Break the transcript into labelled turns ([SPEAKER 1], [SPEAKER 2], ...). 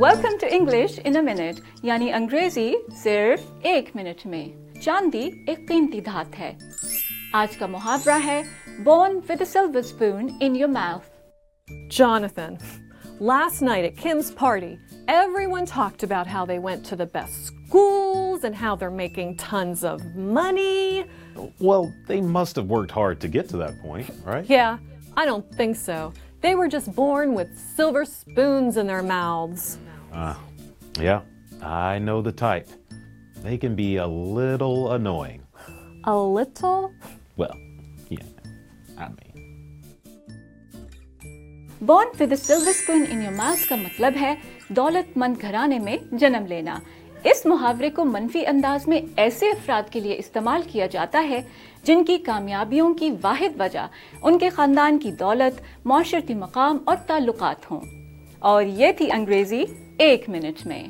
[SPEAKER 1] Welcome to English in minute یعنی انگریزی صرف ایک منٹ میں چاندی ایک قیمتی دھات ہے آج کا محاورہ ہے born with silver spoon in your
[SPEAKER 2] mouth Jonathan last night at Kim's party everyone talk about
[SPEAKER 3] how they went to the best schools and how they're making tons
[SPEAKER 2] of money don't think so they were just born with silver spoons in their mouths
[SPEAKER 3] Uh, yeah, I know the type. They can be a little annoying.
[SPEAKER 2] A little?
[SPEAKER 3] Well, yeah, I mean.
[SPEAKER 1] Born with silver spoon in your mouth کا مطلب ہے دولت مند گھرانے میں جنم لینا اس محاورے کو منفی انداز میں ایسے افراد کے لیے استعمال کیا جاتا ہے جن کی کامیابیوں کی واحد وجہ ان کے خاندان کی دولت معاشرتی مقام اور تعلقات ہوں اور یہ تھی انگریزی ایک منٹ میں۔